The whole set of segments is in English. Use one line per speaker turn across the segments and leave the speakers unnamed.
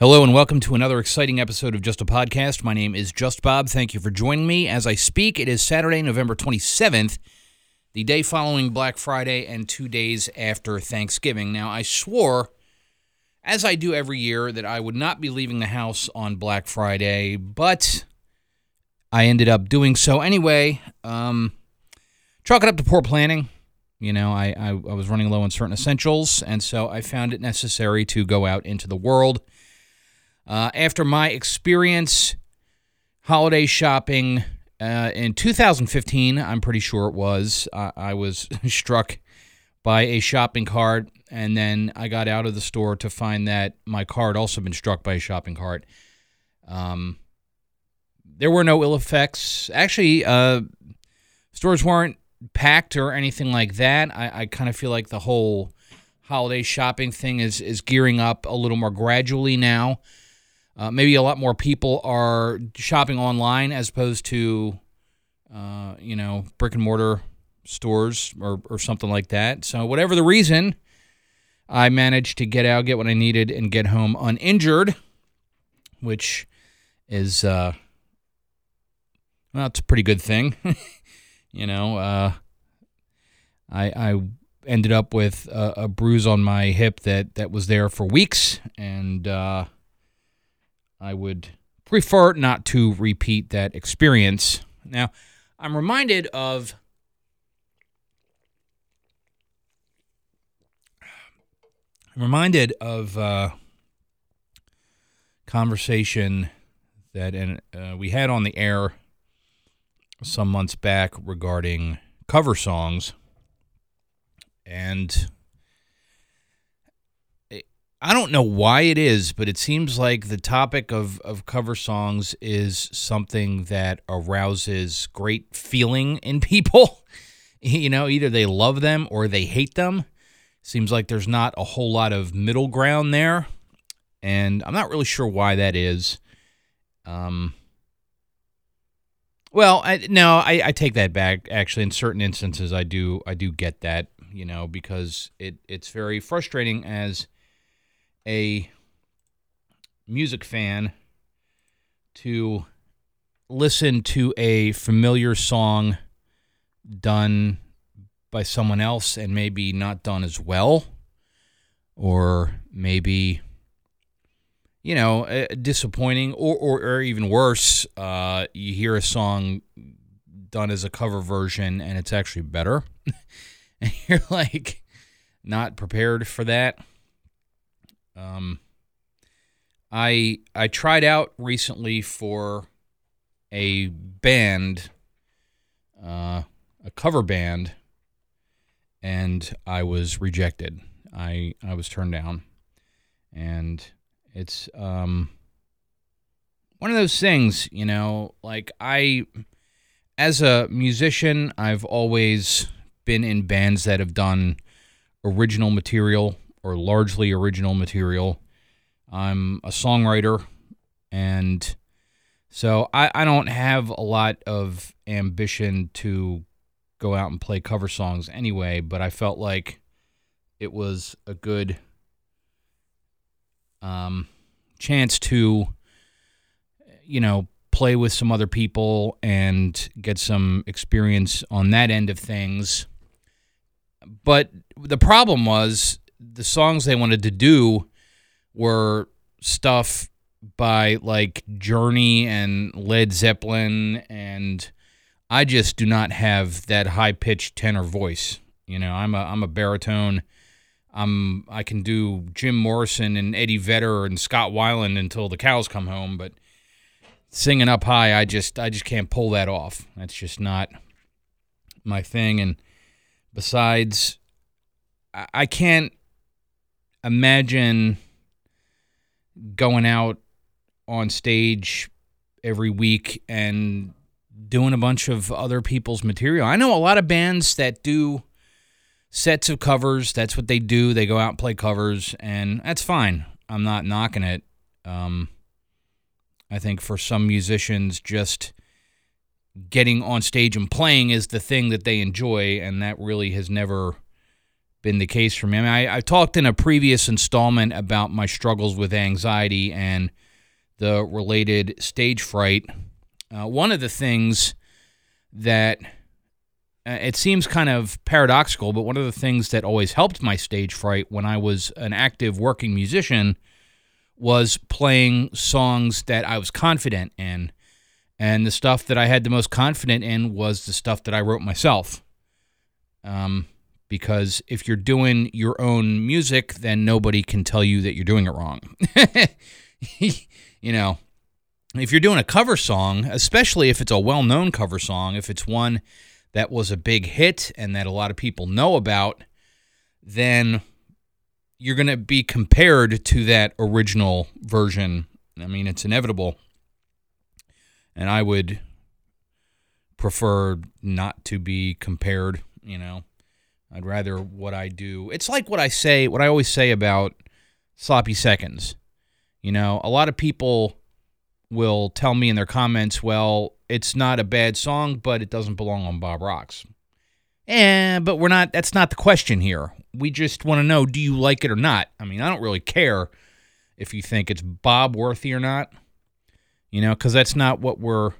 Hello and welcome to another exciting episode of Just a Podcast. My name is Just Bob. Thank you for joining me. As I speak, it is Saturday, November 27th, the day following Black Friday and two days after Thanksgiving. Now, I swore, as I do every year, that I would not be leaving the house on Black Friday, but I ended up doing so anyway. Um, chalk it up to poor planning. You know, I, I, I was running low on certain essentials, and so I found it necessary to go out into the world. Uh, after my experience holiday shopping uh, in 2015, I'm pretty sure it was, uh, I was struck by a shopping cart, and then I got out of the store to find that my car had also been struck by a shopping cart. Um, there were no ill effects. Actually, uh, stores weren't packed or anything like that. I, I kind of feel like the whole holiday shopping thing is is gearing up a little more gradually now. Uh, maybe a lot more people are shopping online as opposed to, uh, you know, brick and mortar stores or, or something like that. So, whatever the reason, I managed to get out, get what I needed, and get home uninjured, which is, uh, well, it's a pretty good thing. you know, uh, I, I ended up with a, a, bruise on my hip that, that was there for weeks, and, uh, I would prefer not to repeat that experience. Now, I'm reminded of I'm reminded of uh, conversation that uh, we had on the air some months back regarding cover songs, and I don't know why it is, but it seems like the topic of, of cover songs is something that arouses great feeling in people. you know, either they love them or they hate them. Seems like there's not a whole lot of middle ground there. And I'm not really sure why that is. Um, well, I, no, I, I take that back. Actually, in certain instances, I do I do get that. You know, because it it's very frustrating as a music fan to listen to a familiar song done by someone else and maybe not done as well or maybe you know uh, disappointing or, or, or even worse uh, you hear a song done as a cover version and it's actually better. And you're like not prepared for that um, I I tried out recently for a band, uh, a cover band, and I was rejected. I I was turned down, and it's um one of those things, you know. Like I, as a musician, I've always been in bands that have done original material or largely original material. I'm a songwriter, and so I, I don't have a lot of ambition to go out and play cover songs anyway, but I felt like it was a good um, chance to, you know, play with some other people and get some experience on that end of things. But the problem was the songs they wanted to do were stuff by like Journey and Led Zeppelin and I just do not have that high pitched tenor voice. You know, I'm a I'm a baritone. I'm I can do Jim Morrison and Eddie Vedder and Scott Weiland until the cows come home, but singing up high, I just I just can't pull that off. That's just not my thing. And besides, I can't imagine going out on stage every week and doing a bunch of other people's material. I know a lot of bands that do sets of covers. That's what they do. They go out and play covers, and that's fine. I'm not knocking it. Um, I think for some musicians, just getting on stage and playing is the thing that they enjoy, and that really has never been the case for me. I mean, I, I talked in a previous installment about my struggles with anxiety and the related stage fright. Uh, one of the things that uh, it seems kind of paradoxical, but one of the things that always helped my stage fright when I was an active working musician was playing songs that I was confident in. And the stuff that I had the most confident in was the stuff that I wrote myself. Um, because if you're doing your own music, then nobody can tell you that you're doing it wrong. you know, if you're doing a cover song, especially if it's a well known cover song, if it's one that was a big hit and that a lot of people know about, then you're going to be compared to that original version. I mean, it's inevitable. And I would prefer not to be compared, you know. I'd rather what I do. It's like what I say, what I always say about sloppy seconds. You know, a lot of people will tell me in their comments, well, it's not a bad song, but it doesn't belong on Bob Rocks. Eh, but we're not, that's not the question here. We just want to know, do you like it or not? I mean, I don't really care if you think it's Bob worthy or not, you know, because that's not what we're,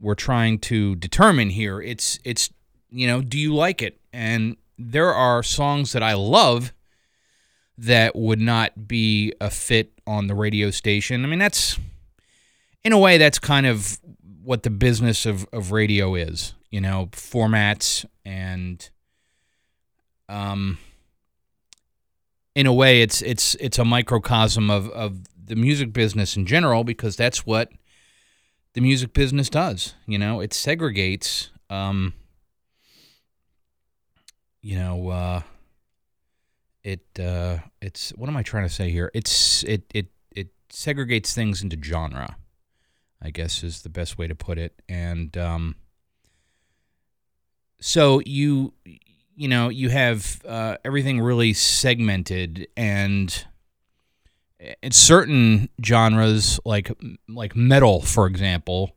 we're trying to determine here. It's, it's, you know, do you like it? And there are songs that I love that would not be a fit on the radio station. I mean, that's in a way that's kind of what the business of, of radio is, you know, formats and um in a way it's it's it's a microcosm of, of the music business in general because that's what the music business does. You know, it segregates um you know, uh it uh it's what am I trying to say here? It's it it it segregates things into genre I guess is the best way to put it. And um, so you you know you have uh, everything really segmented and in certain genres like like metal for example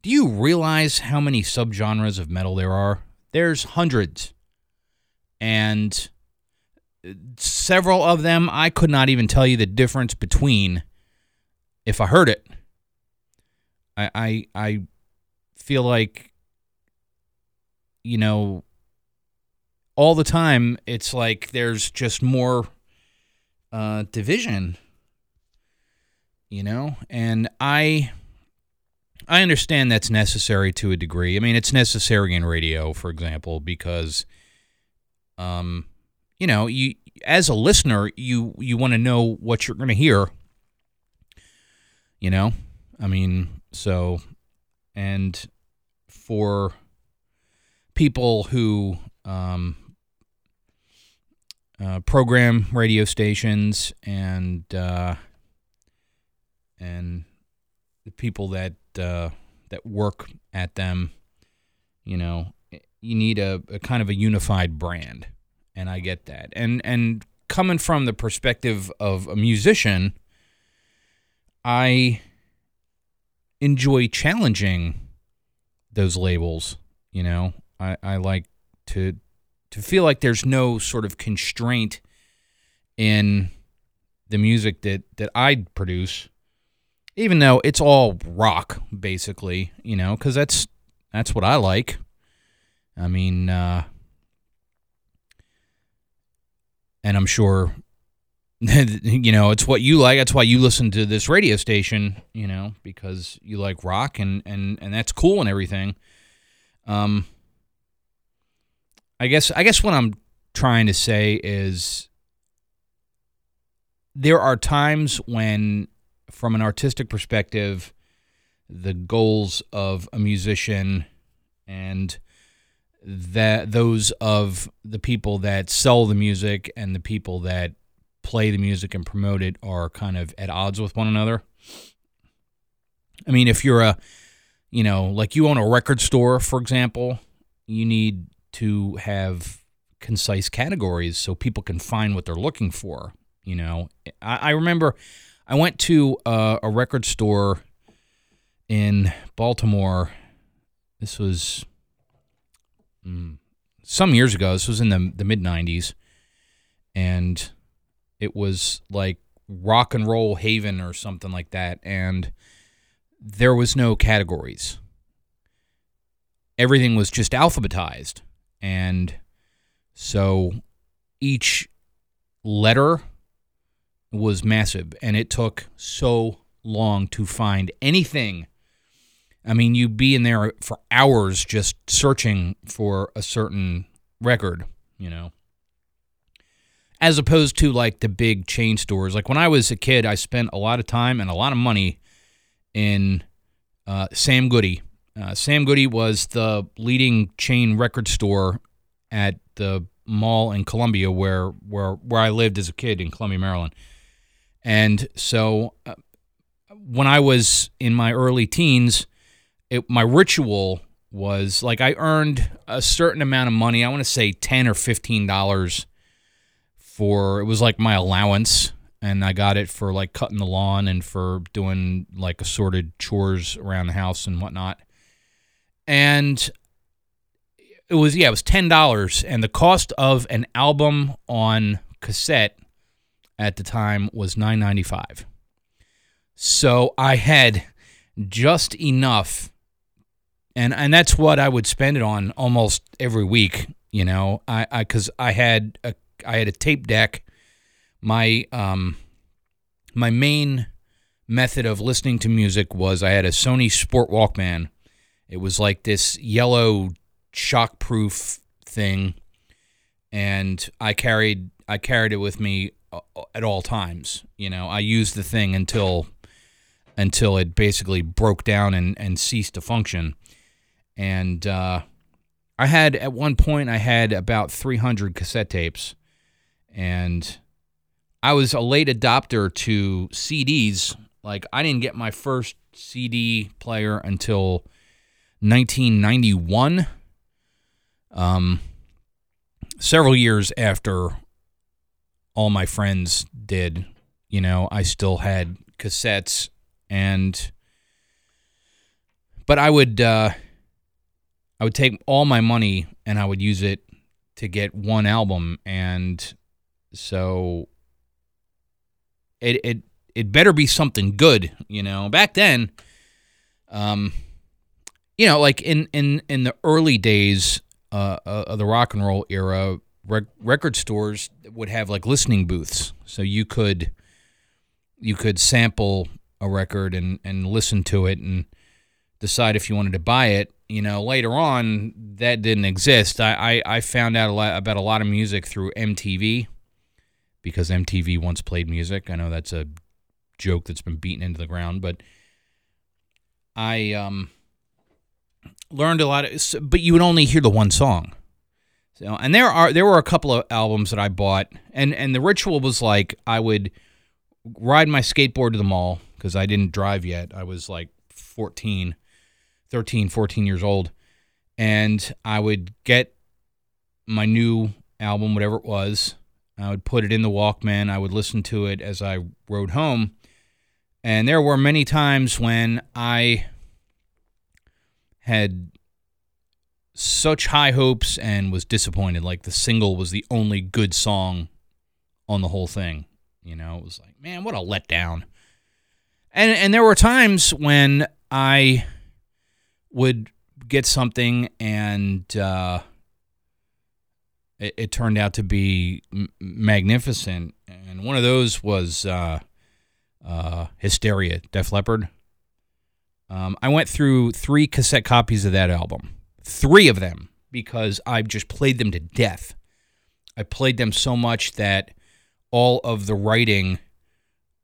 do you realize how many subgenres of metal there are there's hundreds and several of them I could not even tell you the difference between if I heard it. I I, I feel like you know all the time it's like there's just more uh, division you know? And i i understand that's necessary to a degree. I mean it's necessary in radio for example because um you know you as a listener you you want to know what you're going to hear. You know? I mean so, and for people who um, uh, program radio stations and uh, and the people that uh, that work at them, you know, you need a, a kind of a unified brand, and I get that. And and coming from the perspective of a musician, I enjoy challenging those labels. You know, I, I like to to feel like there's no sort of constraint in the music that that I produce, even though it's all rock basically. You know, because that's that's what I like. I mean, uh, and I'm sure you know, it's what you like. That's why you listen to this radio station, you know, because you like rock and and and that's cool and everything. Um I guess I guess what I'm trying to say is there are times when from an artistic perspective the goals of a musician and that those of the people that sell the music and the people that play the music and promote it are kind of at odds with one another. I mean, if you're a, you know, like you own a record store, for example, you need to have concise categories so people can find what they're looking for. You know, I, I remember I went to a, a record store in Baltimore. This was some years ago. This was in the the mid '90s, and it was like rock and roll haven or something like that, and there was no categories. Everything was just alphabetized, and so each letter was massive, and it took so long to find anything. I mean, you'd be in there for hours just searching for a certain record, you know, as opposed to like the big chain stores. Like when I was a kid, I spent a lot of time and a lot of money in uh, Sam Goody. Uh, Sam Goody was the leading chain record store at the mall in Columbia, where where where I lived as a kid in Columbia, Maryland. And so, uh, when I was in my early teens, it, my ritual was like I earned a certain amount of money. I want to say ten or fifteen dollars for it was like my allowance, and I got it for like cutting the lawn and for doing like assorted chores around the house and whatnot. And it was yeah, it was ten dollars, and the cost of an album on cassette at the time was nine ninety five. So I had just enough, and and that's what I would spend it on almost every week. You know, I because I, I had a I had a tape deck. My um my main method of listening to music was I had a Sony Sport Walkman. It was like this yellow shockproof thing, and I carried I carried it with me uh, at all times. You know, I used the thing until until it basically broke down and, and ceased to function. And uh, I had at one point I had about 300 cassette tapes, and I was a late adopter to CDs. Like I didn't get my first CD player until 1991 um, several years after all my friends did, you know, I still had cassettes and but I would uh I would take all my money and I would use it to get one album and so it it it better be something good, you know. Back then um you know, like in in in the early days uh, of the rock and roll era, rec- record stores would have like listening booths, so you could you could sample a record and and listen to it and decide if you wanted to buy it. You know, later on that didn't exist. I I, I found out a lot about a lot of music through MTV because MTV once played music. I know that's a joke that's been beaten into the ground, but I um learned a lot of, but you would only hear the one song. So, and there are there were a couple of albums that I bought, and and the ritual was like I would ride my skateboard to the mall because I didn't drive yet. I was like 14, 13, 14 years old, and I would get my new album, whatever it was. I would put it in the Walkman. I would listen to it as I rode home. And there were many times when I had such high hopes and was disappointed. Like the single was the only good song on the whole thing. You know, it was like, man, what a letdown. And and there were times when I would get something and uh, it, it, turned out to be m- magnificent. And one of those was uh, uh, Hysteria, Def Leppard. Um, I went through three cassette copies of that album, three of them, because I just played them to death. I played them so much that all of the writing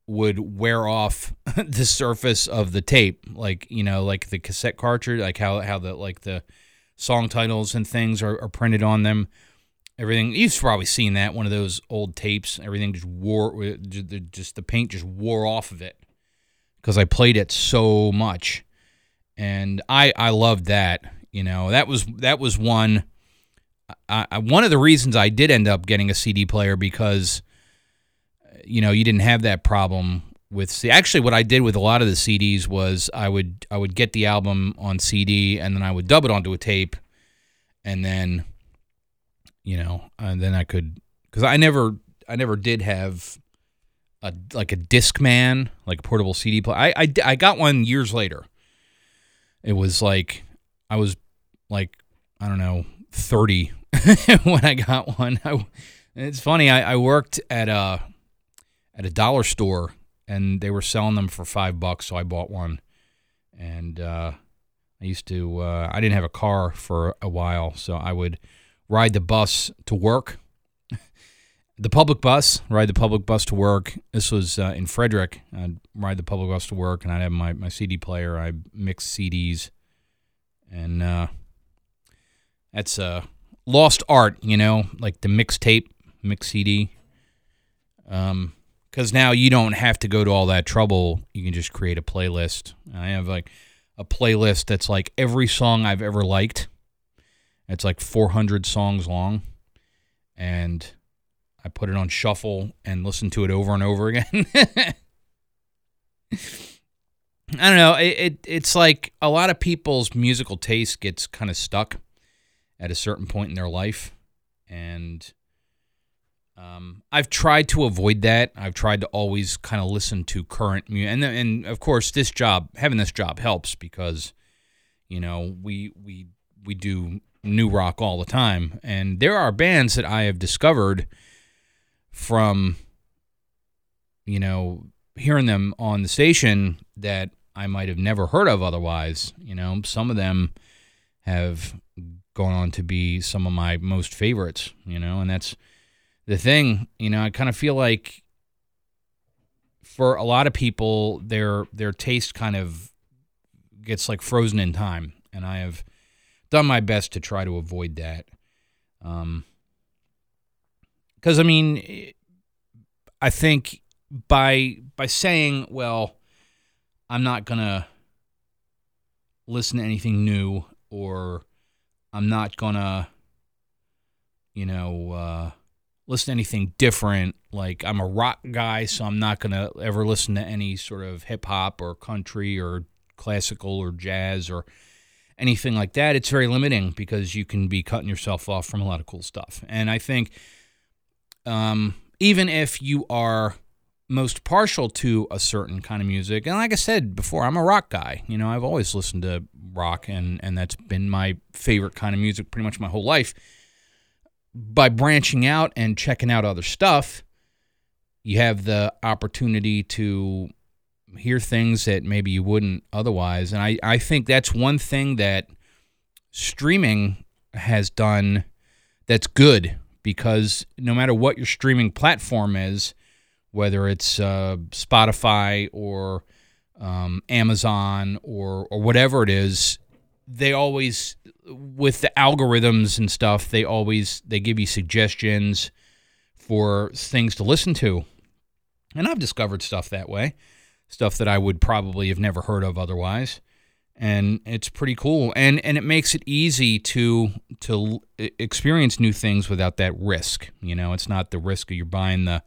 would wear off the surface of the tape, like you know, like the cassette cartridge, like how how the like the song titles and things are, are printed on them. Everything you've probably seen that one of those old tapes. Everything just wore, uh, just the paint just wore off of it because I played it so much, and I I loved that. You know that was that was one. I, one of the reasons I did end up getting a CD player because you know you didn't have that problem with see actually what I did with a lot of the CDs was I would I would get the album on CD and then I would dub it onto a tape and then you know, and then I could because I never I never did have a like a Discman, like a portable CD player. I, I I got one years later. It was like I was like I don't know thirty when I got one. I, it's funny. I, I worked at a at a dollar store and they were selling them for five bucks, so I bought one. And uh, I used to. Uh, I didn't have a car for a while, so I would ride the bus to work. the public bus, ride the public bus to work. This was uh, in Frederick. I'd ride the public bus to work, and I'd have my, my CD player. I mix CDs, and uh, that's a lost art, you know, like the mixtape, mix CD. Um, because now you don't have to go to all that trouble. You can just create a playlist. I have like a playlist that's like every song I've ever liked. It's like 400 songs long, and I put it on shuffle and listen to it over and over again. I don't know. It, it, it's like a lot of people's musical taste gets kind of stuck at a certain point in their life, and um, I've tried to avoid that. I've tried to always kind of listen to current music, and and of course, this job, having this job, helps because, you know, we we we do new rock all the time, and there are bands that I have discovered from, you know, hearing them on the station that I might have never heard of otherwise. You know, some of them have gone on to be some of my most favorites. You know, and that's the thing, you know, I kind of feel like for a lot of people, their their taste kind of gets like frozen in time, and I have done my best to try to avoid that. Um, because I mean, I think by by saying, well, I'm not gonna listen to anything new, or I'm not gonna, you know. Uh, listen to anything different. Like I'm a rock guy, so I'm not gonna ever listen to any sort of hip hop or country or classical or jazz or anything like that. It's very limiting because you can be cutting yourself off from a lot of cool stuff. And I think um, even if you are most partial to a certain kind of music, and like I said before, I'm a rock guy. You know, I've always listened to rock, and and that's been my favorite kind of music pretty much my whole life by branching out and checking out other stuff, you have the opportunity to hear things that maybe you wouldn't otherwise. And I, I think that's one thing that streaming has done that's good because no matter what your streaming platform is, whether it's uh, Spotify or um, Amazon or, or whatever it is, they always with the algorithms and stuff, they always they give you suggestions for things to listen to. And I've discovered stuff that way, stuff that I would probably have never heard of otherwise. And it's pretty cool. And and it makes it easy to to experience new things without that risk. You know, it's not the risk of you're buying the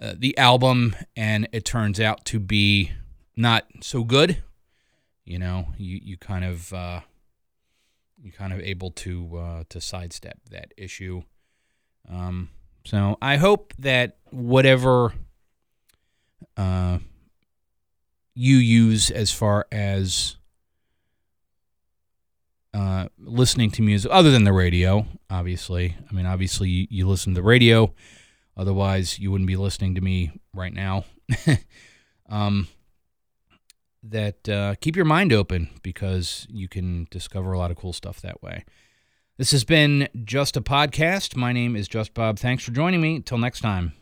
uh, the album and it turns out to be not so good. You know, you you kind of uh, you're kind of able to uh, to sidestep that issue. Um, so I hope that whatever uh, you use as far as uh, listening to music, other than the radio, obviously. I mean, obviously you, you listen to the radio, otherwise you wouldn't be listening to me right now. um, that uh, keep your mind open because you can discover a lot of cool stuff that way. This has been Just a Podcast. My name is Just Bob. Thanks for joining me. Till next time.